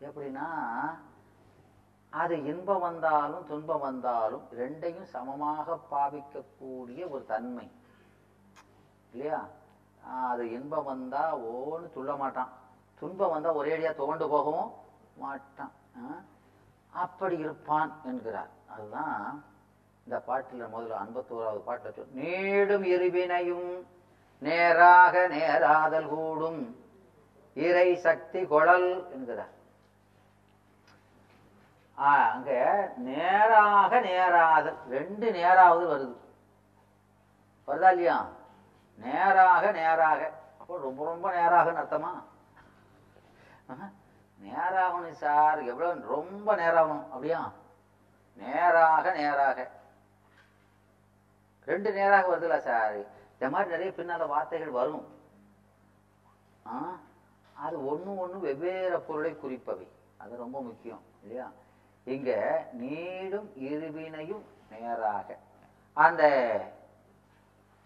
எப்படின்னா அது இன்பம் வந்தாலும் துன்பம் வந்தாலும் ரெண்டையும் சமமாக பாவிக்கக்கூடிய ஒரு தன்மை. இல்லையா? அது இன்பம் வந்தா ஓன்னு துள்ள மாட்டான். துன்பம் வந்தா ஒரேடியாக துவண்டு போகவும் மாட்டான். அப்படி இருப்பான் என்கிறார். அதுதான் இந்த பாட்டில் முதல்ல ஐம்பத்தோராவது பாட்டில் சொல் நீடும் இருவினையும் நேராக நேராதல் கூடும். இறை சக்தி குழல் என்கிறார். அங்க நேராக நேராதல் ரெண்டு நேராவது வருது. வருதா இல்லையா? நேராக நேராக. அப்போ ரொம்ப ரொம்ப நேராகன்னு அர்த்தமா? நேராகணும் சார். எவ்வளவு? ரொம்ப நேராகணும். அப்படியா? நேராக நேராக. ரெண்டு நேராக வருதுல்ல சார். இந்த மாதிரி நிறைய பின்னால வார்த்தைகள் வரும். ஆ, அது ஒன்று ஒன்று வெவ்வேறு பொருளை குறிப்பவை. அது ரொம்ப முக்கியம் இல்லையா? இங்க நீடும் இருவினையும் நேராக. அந்த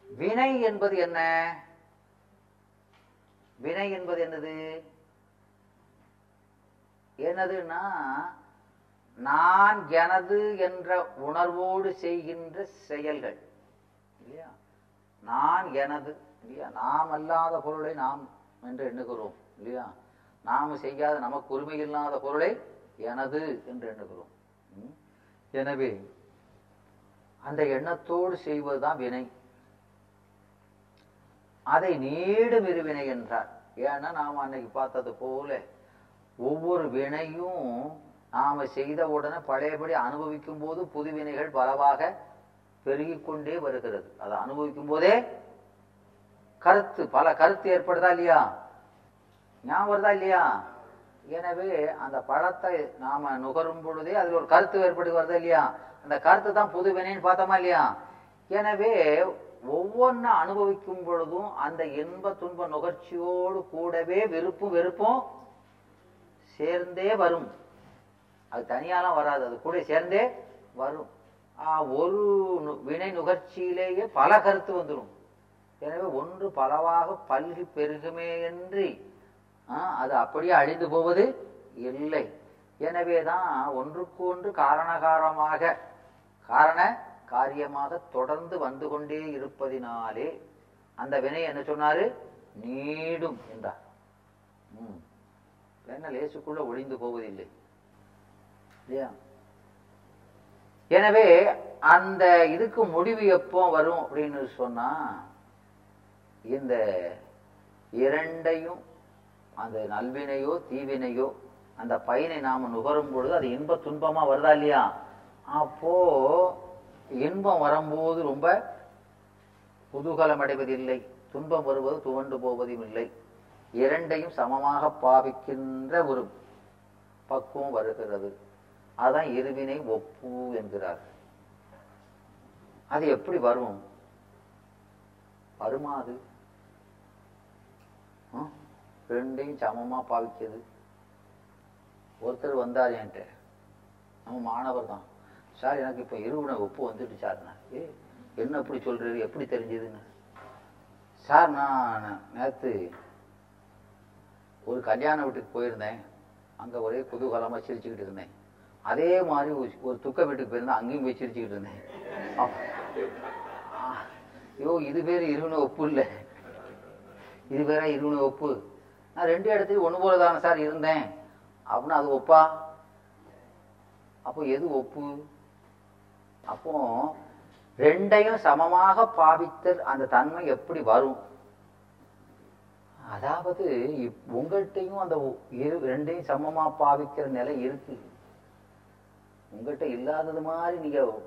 வினை என்பது என்ன? வினை என்பது என்னது? என்னதுன்னா நான் எனது என்ற உணர்வோடு செய்கின்ற செயல்கள். இல்லையா? நான் எனது இல்லையா? நாம் அல்லாத பொருளை நாம் என்று எண்ணுகிறோம் இல்லையா? நாம் செய்யாத நமக்கு உரிமை இல்லாத பொருளை எனது என்று எண்ணுகிறோம். எனவே அந்த எண்ணத்தோடு செய்வதுதான் வினை. அதை நீடும் இருவினை என்றார். ஏன்னா நாம் அன்னைக்கு பார்த்தது போல ஒவ்வொரு வினையும் நாம செய்த உடனே பழையபடி அனுபவிக்கும் போது புது வினைகள் பலவாக பெருகி கொண்டே வருகிறது. அதை அனுபவிக்கும் போதே கருத்து பல கருத்து ஏற்படுதா இல்லையா? ஞாபகம் வருதா இல்லையா? எனவே அந்த பழத்தை நாம நுகரும் பொழுதே அதில் ஒரு கருத்து ஏற்பட்டு வருது இல்லையா? அந்த கருத்து தான் புது வினைன்னு பார்த்தோமா இல்லையா? எனவே ஒவ்வொன்றை அனுபவிக்கும் பொழுதும் அந்த இன்ப துன்ப நுகர்ச்சியோடு கூடவே விருப்பும் வெறுப்பும் சேர்ந்தே வரும். அது தனியாலாம் வராது. அது கூட சேர்ந்தே வரும். ஒரு நு- வினை நுகர்ச்சியிலேயே பல கருத்து வந்துடும் எனவே ஒன்று பலவாக பல்கி பெருகுமே என்று அது அப்படியே அழிந்து போவது இல்லை. எனவேதான் ஒன்றுக்கு ஒன்று காரணகாரமாக காரண காரியமாக தொடர்ந்து வந்து கொண்டே இருப்பதினாலே அந்த வினை என்ன சொன்னாரு? நீடும் என்றார். ம். என்ன லேசுக்குள்ள ஒளிந்து போவதில்லை. இல்லையா? எனவே அந்த இதுக்கு முடிவு எப்போ வரும் அப்படின்னு சொன்னா இந்த இரண்டையும் அந்த நல்வினையோ தீவினையோ அந்த பயனை நாம் நுகரும் பொழுது அது இன்ப துன்பமாக வருதா இல்லையா? அப்போ இன்பம் வரும்போது ரொம்ப குதூகலம் அடைவதில்லை துன்பம் வருவது துவண்டு போவதும் இல்லை. இரண்டையும் சமமாக பாவிக்கின்ற ஒரு பக்குவம் வருகிறது. அதான் இருவினை ஒப்பு என்கிறார். அது எப்படி வரும்? வருமா அது? ரெண்டையும் சமமாக பாவிக்கிறது ஒருத்தர் வந்தார் என்கிட்ட. நம்ம மாணவர் தான். சார் எனக்கு இப்போ இருவினை ஒப்பு வந்துட்டு சார்ண்ணா ஏ என்ன அப்படி சொல்கிறது எப்படி தெரிஞ்சதுன்னு. சார் நான் நேற்று ஒரு கல்யாண வீட்டுக்கு போயிருந்தேன். அங்கே ஒரே குதூகலமாக சிரிச்சுக்கிட்டு இருந்தேன். அதே மாதிரி ஒரு- துக்க வீட்டுக்கு போயிருந்தேன். அங்கேயும் போய் சிரிச்சுக்கிட்டு இருந்தேன். ஐயோ இது பேர் இருவினை ஒப்பு இல்லை. இது வேற இருவினை ஒப்பு நான் ரெண்டு இடத்துலையும் ஒன்று போல தானே சார் இருந்தேன். அப்படின்னா அது ஒப்பா? அப்போ எது ஒப்பு? அப்போ ரெண்டையும் சமமாக பாவித்தல் அந்த தன்மை எப்படி வரும்? அதாவது இப்- உங்கள்கிட்டயும் அந்த இரு ரெண்டையும் சமமா பாவிக்கிற நிலை இருக்கு. உங்கள்கிட்ட இல்லாதது மாதிரி நீங்க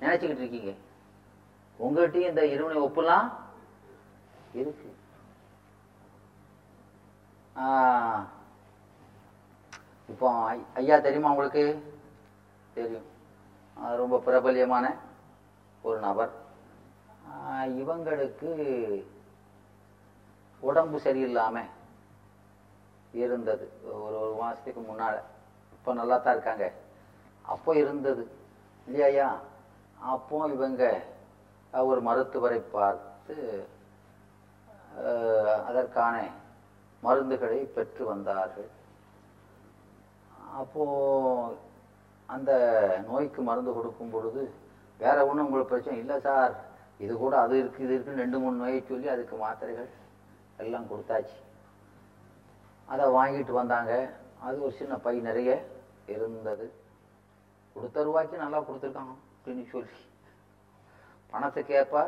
நினைச்சுக்கிட்டு இருக்கீங்க. உங்கள்கிட்டயும் இந்த இருவனை ஒப்புலாம் இருக்கு. இப்போ ஐயா தெரியுமா உங்களுக்கு? தெரியும். ரொம்ப பிரபல்யமான ஒரு நபர். ஆஹ், இவங்களுக்கு உடம்பு சரியில்லாம இருந்தது. ஒரு ஒரு மாசத்துக்கு முன்னால. இப்போ நல்லா தான் இருக்காங்க. அப்போ இருந்தது. இல்லையா அப்போ இவங்க ஒரு மருத்துவரை பார்த்து அதற்கான மருந்துகளை பெற்று வந்தார்கள். அப்போ அந்த நோய்க்கு மருந்து கொடுக்கும் பொழுது வேற ஒன்றும் உங்களுக்கு பிரச்சனை இல்லை சார். இது கூட அது இருக்கு இது இருக்குன்னு ரெண்டு மூணு நோயை சொல்லி அதுக்கு மாத்திரைகள் எல்லாம் கொடுத்தாச்சு. அதை வாங்கிட்டு வந்தாங்க. அது ஒரு சின்ன பை நிறைய இருந்தது. கொடுத்த ரூபாய்க்கு நல்லா கொடுத்துருக்காங்க அப்படின்னு சொல்லி. பணத்துக்கு ஏற்ப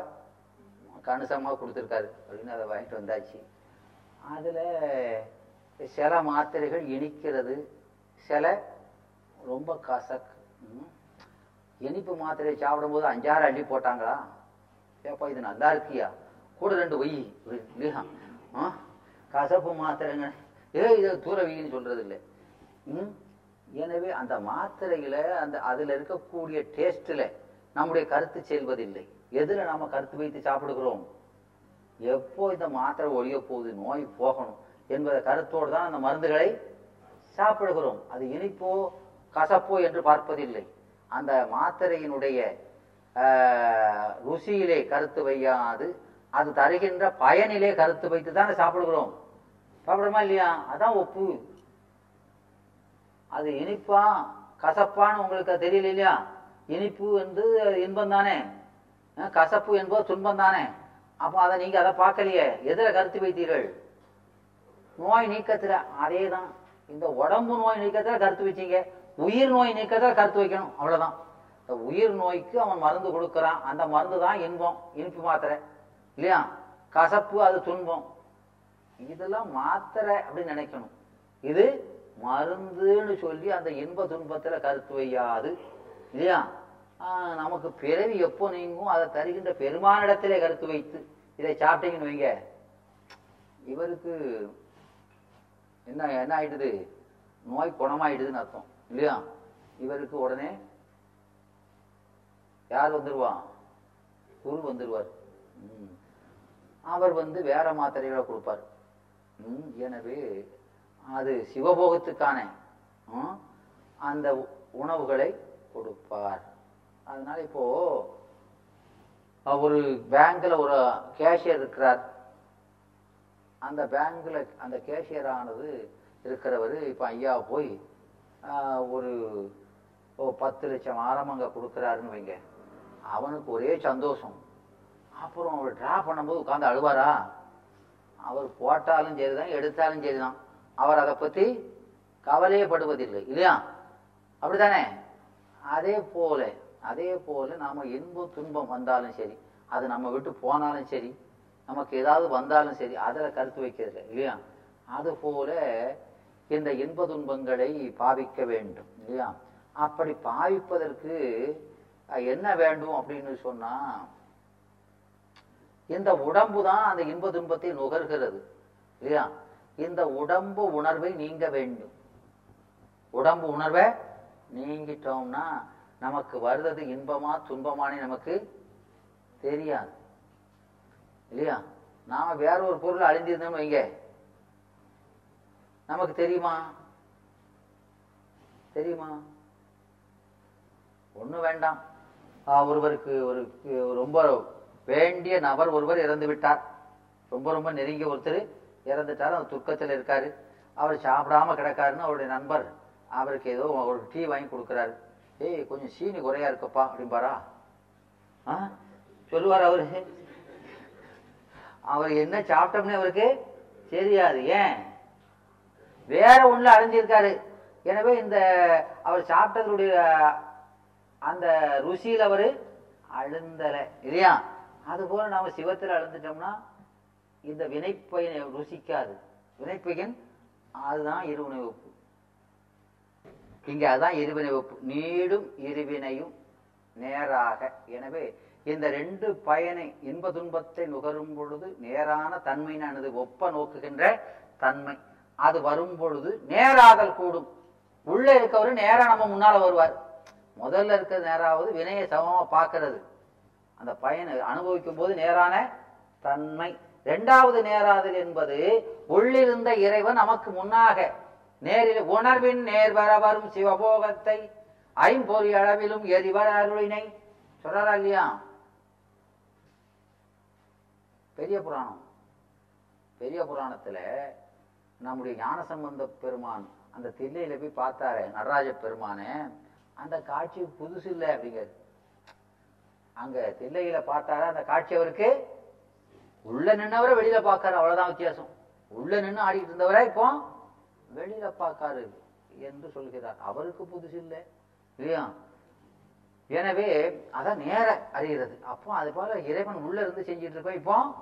கணிசமாக கொடுத்துருக்காரு அப்படின்னு அதை வாங்கிட்டு வந்தாச்சு. அதில் சில மாத்திரைகள் இனிக்கிறது சில ரொம்ப கசக். ம். இனிப்பு மாத்திரையை சாப்பிடும்போது அஞ்சாறு அள்ளி போட்டாங்களா? ஏப்பா இது நல்லா இருக்கியா? கூட ரெண்டு ஒய் இல்லையா ஆ? கசப்பு மாத்திரைங்க. ஏ இதை தூர வைன்னு சொல்றது இல்லை ம். எனவே அந்த மாத்திரையில அந்த அதில் இருக்கக்கூடிய டேஸ்ட்டில் நம்முடைய கருத்து செல்வதில்லை. எதில் நாம் கருத்து வைத்து சாப்பிடுகிறோம்? எப்போ இந்த மாத்திரை ஒழிய போகுது நோய் போகணும் என்பதை கருத்தோடு தான் அந்த மருந்துகளை சாப்பிடுகிறோம். அது இனிப்போ கசப்போ என்று பார்ப்பதில்லை. அந்த மாத்திரையினுடைய ருசியிலே கருத்து வையாது. அது தருகின்ற பயனிலே கருத்து வைத்து தானே சாப்பிடுகிறோம். சாப்பிடுறோமா இல்லையா? அதான் ஒப்பு. அது இனிப்பா கசப்பான்னு உங்களுக்கு தெரியல இல்லையா? இனிப்பு வந்து இன்பம் தானே? கசப்பு என்பது துன்பம் தானே? அப்போ அதை நீங்க அதை பார்க்கலையே. எதுல கருத்து வைத்தீர்கள். நோய் நீக்கத்துல அதே தான் இந்த உடம்பு நோய் நீக்கத்துல கருத்து வச்சீங்க. உயிர் நோய் நீக்கத்துல கருத்து வைக்கணும். அவ்வளவுதான். இந்த உயிர் நோய்க்கு அவன் மருந்து கொடுக்கறான். அந்த மருந்து தான் இன்பம் இனிப்பு மாத்திரை. இல்லையா? கசப்பு அது துன்பம். இதெல்லாம் மாத்திரை அப்படின்னு நினைக்கணும். இது மருந்துன்னு சொல்லி அந்த இன்ப துன்பத்துல கருத்து வையாது. இல்லையா? நமக்கு பிறவி எப்போ நீங்கும் அதை தருகின்ற பெருமானிடத்திலே கருத்து வைத்து இதை சாப்பிட்டீங்கன்னு வைங்க. இவருக்கு என்ன என்ன ஆயிடுது நோய் குணமாயிடுதுன்னு அர்த்தம் இல்லையா? இவருக்கு உடனே யார் வந்துருவான் குரு வந்துருவார். அவர் வந்து வேற மாத்திரைகளை கொடுப்பார். எனவே அது சிவபோகத்துக்கான அந்த உ- உணவுகளை கொடுப்பார். அதனால இப்போ ஒரு பேங்க்ல ஒரு கேஷியர் இருக்கிறார். அந்த பேங்க்ல அந்த கேஷியர் ஆனது இருக்கிறவர் இப்போ ஐயா போய் ஆஹ், ஒரு பத்து லட்சம் ஆரம் அங்கே கொடுக்குறாருன்னு வைங்க. அவனுக்கு ஒரே சந்தோஷம். அப்புறம் அவர் ட்ரா பண்ணும்போது உட்காந்து அழுவாரா? அவர் போட்டாலும் சரிதான் எடுத்தாலும் சரிதான். அவர் அதை பத்தி கவலையப்படுவதில்லை இல்லையா? அப்படித்தானே? அதே போல அதே போல நாம இன்பம் துன்பம் வந்தாலும் சரி அது நம்ம விட்டு போனாலும் சரி நமக்கு ஏதாவது வந்தாலும் சரி அதில் கருத்து வைக்கிறது இல்லையா? அது போல இந்த இன்ப துன்பங்களை பாவிக்க வேண்டும் இல்லையா? அப்படி பாவிப்பதற்கு என்ன வேண்டும் அப்படின்னு சொன்னா இந்த உடம்பு தான் அந்த இன்ப துன்பத்தை நுகர்கிறது இல்லையா? இந்த உடம்பு உணர்வை நீங்க வேண்டும். உடம்பு உணர்வை நீங்கிட்டோம்னா நமக்கு வருவது இன்பமா துன்பமானே நமக்கு தெரியாது. இல்லையா? நாம வேற ஒரு பொருள் அழிஞ்சிருந்தோம்னு வைங்க. நமக்கு தெரியுமா? தெரியுமா? ஒண்ணும் வேண்டாம். ஒருவருக்கு ஒரு ரொம்ப வேண்டிய நபர் ஒருவர் இறந்து விட்டார். ரொம்ப ரொம்ப நெருங்கிய ஒருத்தர் இறந்துட்டார். அந்த துக்கத்தில் இருக்காரு. அவர் சாப்பிடாம கிடக்காருன்னு அவருடைய நண்பர் அவருக்கு ஏதோ ஒரு டீ வாங்கி கொடுக்குறாரு. ஏய் கொஞ்சம் சீனி குறையா இருக்கப்பா அப்படிம்பாரா? ஆ? சொல்லுவார் அவரு. அவர் என்ன சாப்பிட்டோம்னு அவருக்கு தெரியாது. ஏன்? வேற ஒண்ணுல அடைஞ்சிருக்காரு எனவே இந்த அவர் சாப்பிட்டதுடைய அந்த ருசியில் அவரு அழுந்தல இல்லையா? அது போல நாம சிவத்தில் அழுந்துட்டோம்னா இந்த வினைப்பயனை ருசிக்காது. வினைப்பயன் அதுதான் இருவினை வகுப்பு இங்க அதான் இருவினை வகுப்பு நீடும் இருவினையும் நேராக. எனவே இந்த ரெண்டு பயனை இன்ப துன்பத்தை நுகரும் பொழுது நேரான தன்மையானது ஒப்ப நோக்குகின்ற தன்மை. அது வரும் பொழுது நேராதல் கூடும். உள்ளே இருக்கவரு நேரா நம்ம முன்னால வருவார். முதல்ல இருக்கிறது நேராவது வினையை சமமா பார்க்கறது. அந்த பயனை அனுபவிக்கும் போது நேரான தன்மை. இரண்டாவது நேராதல் என்பது உள்ளிருந்த இறைவன் நமக்கு முன்னாக நேரில் உணர்வின் நேர்வர வரும் சிவபோகத்தை ஐம்பொறி அளவிலும் எரிவர அருளினை. சொல்றாரா இல்லையா? பெரிய புராணம். பெரிய புராணத்துல நம்முடைய ஞானசம்பந்த பெருமான் அந்த தில்லையில போய் பார்த்தாரு நடராஜ பெருமானே. அந்த காட்சி புதுசு இல்லை அப்படிங்கிறது அங்க தில்லையில பார்த்தாரா? அந்த காட்சி அவருக்கு உள்ள நின்னவரை வெளியில பாக்காரு அவ்வளவுதான் வித்தியாசம். உள்ள நின்று ஆடிக்கிட்டு இருந்தவரை இப்போ? வெளியிலப்பாக்காரு என்று சொல்கிறார். அவருக்கு புதுசு இல்லை. இல்லையா? எனவே அதை நேர அறிகிறது. அப்போ அது போல இறைவன் உள்ள இருந்து செஞ்சிட்டு இருக்கோம் இப்போ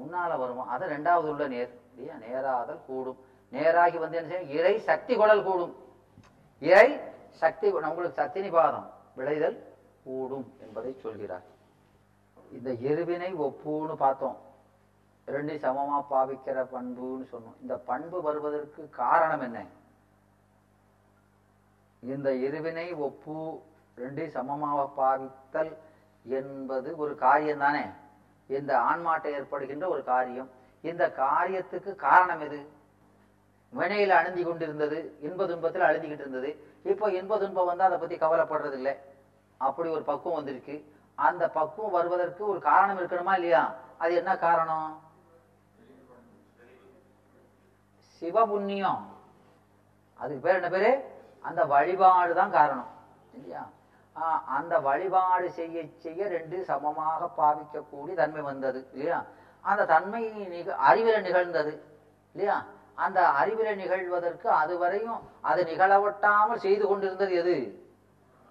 முன்னால வருவோம். அதை ரெண்டாவது உள்ள நேர். இல்லையா? நேராதல் கூடும். நேராகி வந்து என்ன செய்யும்? இறை சக்தி குடல் கூடும். இறை சக்தி உங்களுக்கு சக்தி நிபாதம். விளைதல் கூடும் என்பதை சொல்கிறார். இந்த எருவினை ஒப்புன்னு பார்த்தோம். ரெண்டு சமமா பாவிக்கிற பண்புன்னு சொன்னோம். இந்த பண்பு வருவதற்கு காரணம் என்ன? இந்த இருவினை ஒப்பு ரெண்டு சமமாக பாவித்தல் என்பது ஒரு காரியம் தானே? இந்த ஆன்மாட்டை ஏற்படுகின்ற ஒரு காரியம். இந்த காரியத்துக்கு காரணம் எது? வினையில அழுந்தி கொண்டிருந்தது இன்ப துன்பத்தில் அழுந்திக்கிட்டு இருந்தது. இப்போ இன்ப துன்பம் வந்து அதை பத்தி கவலைப்படுறது இல்லை அப்படி ஒரு பக்குவம் வந்திருக்கு. அந்த பக்குவம் வருவதற்கு ஒரு காரணம் இருக்கணுமா இல்லையா? அது என்ன காரணம்? சிவ புண்ணியம் அதுக்கு பேர் என்ன பேரு? அந்த வழிபாடு தான் காரணம். இல்லையா? அந்த வழிபாடு செய்ய செய்ய ரெண்டு சமமாக பாவிக்கக்கூடிய தன்மை வந்தது இல்லையா? அந்த தன்மை நிக அறிவில நிகழ்ந்தது இல்லையா? அந்த அறிவில நிகழ்வதற்கு அதுவரையும் அது நிகழவட்டாமல் செய்து கொண்டிருந்தது எது?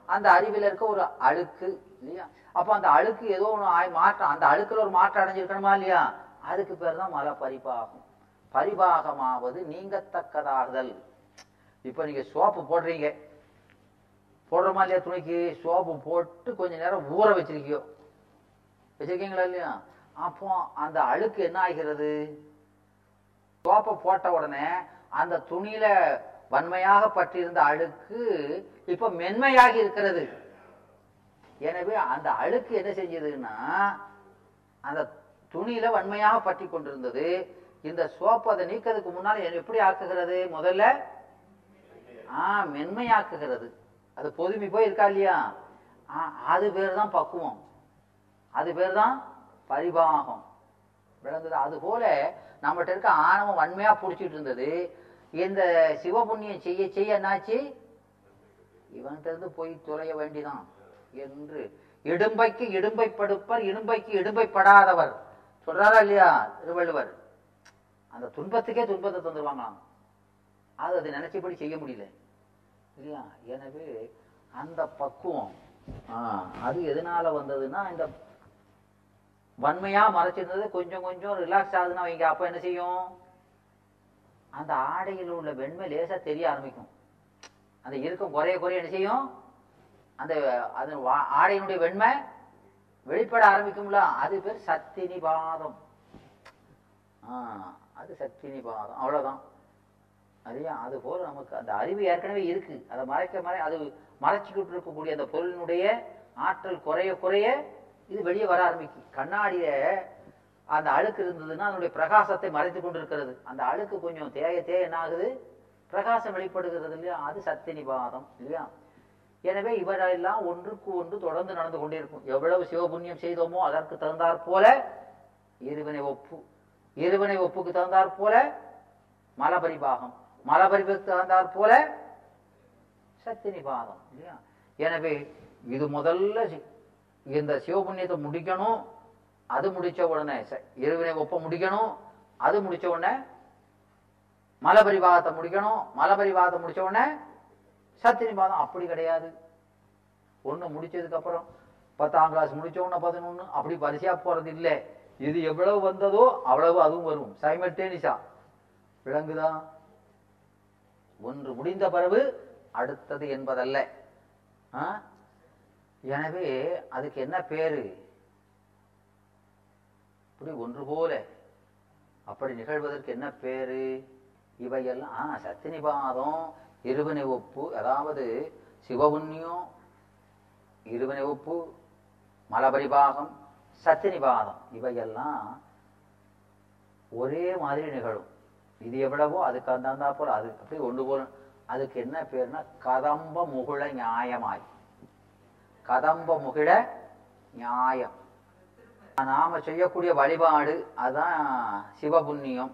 அந்த அறிவில இருக்க ஒரு அழுக்கு இல்லையா? அப்போ அந்த அழுக்கு ஏதோ ஒன்று ஆய் மாற்றம் அந்த அழுக்குல ஒரு மாற்றம் அடைஞ்சிருக்கணுமா இல்லையா? அதுக்கு பேர் தான் மல பரிபாகம் பரிபாகமாவது நீங்கத்தக்கதாகுதல். இப்போ நீங்கள் சோப்பு போடுறீங்க. போடுறோமா இல்லையா துணிக்கு? சோப்பு போட்டு கொஞ்ச நேரம் ஊற வச்சிருக்கியோ? வச்சிருக்கீங்களா இல்லையா? அப்போ அந்த அழுக்கு என்ன ஆகிறது? சோப்பை போட்ட உடனே அந்த துணியில வன்மையாக பற்றியிருந்த அழுக்கு இப்ப மென்மையாகி இருக்கிறது. எனவே அந்த அழுக்கு என்ன செஞ்சதுன்னா அந்த துணியில வன்மையாக பற்றி கொண்டிருந்தது இந்த சோப்பு அதை நீக்கிறதுக்கு முன்னால் எப்படி ஆக்குகிறது? முதல்ல ஆ மென்மையாக்குகிறது. அது பொதுமை போய் இருக்கா இல்லையா? ஆ, அது பேர் தான் பக்குவம். அது பேர் தான் பரிபாகம். விளங்குது. அது போல நம்மகிட்ட இருக்க ஆணவம் வன்மையா பிடிச்சிட்டு இருந்தது. இந்த சிவபுண்ணியம் செய்ய செய்ய என்னாச்சு? இவன்கிட்ட இருந்து போய் துளைய வேண்டிதான். என்று. இடும்பைக்கு இடும்பை படுப்பர் இடும்பைக்கு இடும்பைப்படாதவர் சொல்றாரா இல்லையா? திருவள்ளுவர். அந்த துன்பத்துக்கே துன்பத்தை தந்துடுவாங்களாம் அது அதை நினைச்சபடி செய்ய முடியல. இல்லையா? எனவே அந்த பக்குவம் ஆ, அது எதனால வந்ததுன்னா இந்த வன்மையா மறைச்சிருந்தது கொஞ்சம் கொஞ்சம் ரிலாக்ஸ் ஆகுதுன்னா வைங்க அப்ப என்ன செய்யும்? அந்த ஆடையில் உள்ள வெண்மை லேசா தெரிய ஆரம்பிக்கும். அந்த இருக்கும் குறைய குறைய என்ன செய்யும்? அந்த அது வா- ஆடையினுடைய வெண்மை வெளிப்பட ஆரம்பிக்கும்ல. அது பேர் சத்தினி நிபாதம் ஆ, அது சக்தி நிபாதம். அவ்வளோதான் இல்லையா அது போல நமக்கு அந்த அறிவு ஏற்கனவே இருக்கு. அதை மறைக்க மறை அது மறைச்சிக்கிட்டு இருக்கக்கூடிய அந்த பொருளினுடைய ஆற்றல் குறைய குறைய இது வெளியே வர ஆரம்பிக்கும் கண்ணாடிய அந்த அழுக்கு இருந்ததுன்னா அதனுடைய பிரகாசத்தை மறைத்து கொண்டு இருக்கிறது அந்த அழுக்கு கொஞ்சம் தேய தேய என்ன ஆகுது? பிரகாசம் வெளிப்படுகிறது இல்லையா? அது சக்தி நிபாதம் இல்லையா? எனவே இவரெல்லாம் ஒன்றுக்கு ஒன்று தொடர்ந்து நடந்து கொண்டே இருக்கும் எவ்வளவு சிவபுண்ணியம் செய்தோமோ அதற்கு தகுந்தாற் போல இறைவனை ஒப்பு. இருவினை ஒப்புக்கு தகுந்தாற் போல மலபரிபாகம். மலபரிபுக்கு தகுந்தாற் போல சத்தினி பாகம் இல்லையா? எனவே இது முதல்ல சி- இந்த சிவபுண்ணியத்தை முடிக்கணும் அது முடிச்ச உடனே ச- இருவினை ஒப்ப முடிக்கணும் அது முடிச்ச உடனே மலபரிவாதத்தை முடிக்கணும் மலபரிவாதத்தை முடிச்ச உடனே சத்தினி பாதம் அப்படி கிடையாது. ஒண்ணு முடிச்சதுக்கு அப்புறம் பத்தாம் கிளாஸ் முடிச்ச உடனே பதினொன்னு அப்படி வரிசையா போறது இல்லை. இது எவ்வளவு வந்ததோ அவ்வளவு அதுவும் வரும். சைமல்டேனிஸா விளங்குதா? ஒன்று முடிந்த பிறகு அடுத்தது என்பதல்ல. ஆ? எனவே அதுக்கு என்ன பேரு? இப்படி ஒன்று போல. அப்படி நிகழ்வதற்கு என்ன பேரு? இவையெல்லாம் சத்தினிபாதம் இருவனை ஒப்பு அதாவது சிவபுண்ணியம் இருவனை ஒப்பு மலபரிபாகம் சத்தினிபாதம் இவையெல்லாம் ஒரே மாதிரி நிகழும். இது எவ்வளவோ அதுக்கு அந்த போல அது அப்படி ஒன்று போல. அதுக்கு என்ன பேர்னா கதம்ப முகுள நியாயமாய். கதம்ப முகிழ நியாயம். நாம செய்யக்கூடிய வழிபாடு அதான் சிவபுண்ணியம்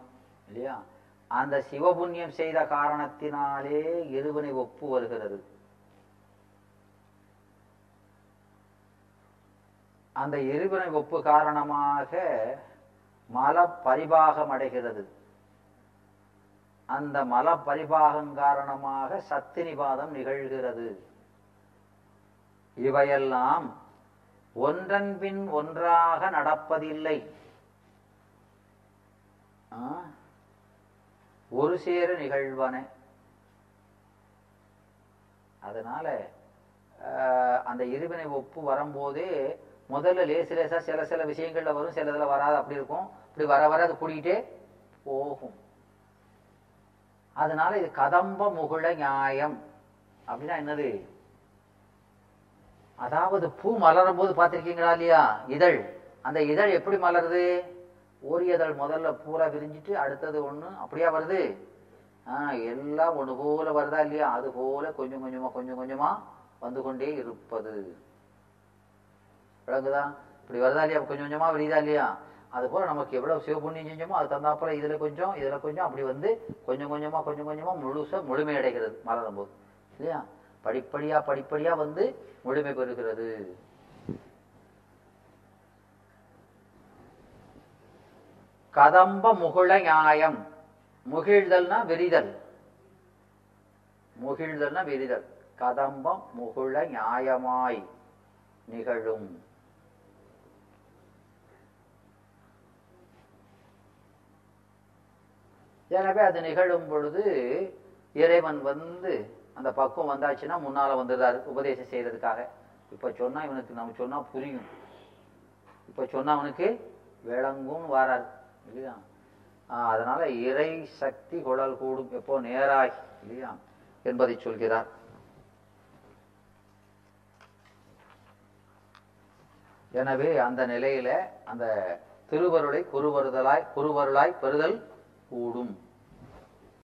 இல்லையா? அந்த சிவபுண்ணியம் செய்த காரணத்தினாலே இருவனை ஒப்பு வருகிறது. அந்த இருவினை ஒப்பு காரணமாக மல பரிபாகம் அடைகிறது. அந்த மல பரிபாகம் காரணமாக சத்தினிபாதம் நிகழ்கிறது. இவையெல்லாம் ஒன்றன் பின் ஒன்றாக நடப்பதில்லை. ஒரு சேர நிகழ்வன. அதனால ஆஹ், அந்த இருவினை ஒப்பு வரும்போதே முதல்ல லேசு லேசா சில சில விஷயங்கள்ல வரும் சில இதில் வராது. அப்படி இருக்கும். இப்படி வர வர அது கூடிக்கிட்டே போகும். அதனால இது கதம்ப முகுள நியாயம். அப்படின்னா என்னது? அதாவது பூ மலரும் போது பார்த்திருக்கீங்களா இல்லையா? இதழ். அந்த இதழ் எப்படி மலருது? ஒரு இதழ் முதல்ல பூரா விரிஞ்சிட்டு அடுத்தது ஒண்ணு அப்படியா வருது? ஆஹ் எல்லாம் ஒண்ணு போல வருதா இல்லையா? அது போல கொஞ்சம் கொஞ்சமா கொஞ்சம் கொஞ்சமா வந்து கொண்டே இருப்பது. விளங்குதா இப்படி வருதா இல்லையா கொஞ்சம் கொஞ்சமா விரியுதா இல்லையா அது போல நமக்கு எவ்வளவு சிவபுண்ணியம் செஞ்சோமோ அது தந்தாப்புல இதுல கொஞ்சம் இதுல கொஞ்சம் அப்படி வந்து கொஞ்சம் கொஞ்சமா கொஞ்சம் கொஞ்சமா முழுசா முழுமை அடைகிறது மலரும் போது. இல்லையா? படிப்படியா படிப்படியா வந்து முழுமை பெறுகிறது. கதம்ப முகுள நியாயம். முகிழ்தல்னா விரிதல். முகிழ்தல்னா விரிதல். கதம்பம் முகுள நியாயமாய் நிகழும். எனவே அது நிகழும் பொழுது இறைவன் வந்து அந்த பக்குவம் வந்தாச்சுன்னா முன்னால் வந்துடுறாரு உபதேசம் செய்கிறதுக்காக இப்போ சொன்னால் இவனுக்கு நம்ம சொன்னால் புரியும். இப்ப சொன்னால் அவனுக்கு விளங்கும் வராது. இல்லையா? அதனால் அதனால இறை சக்தி குழல் கூடும். எப்போ? நேராகி. இல்லையா? என்பதை சொல்கிறார். எனவே அந்த நிலையில அந்த திருவருளை குருவருதலாய் குருவருளாய் பெறுதல் கூடும்.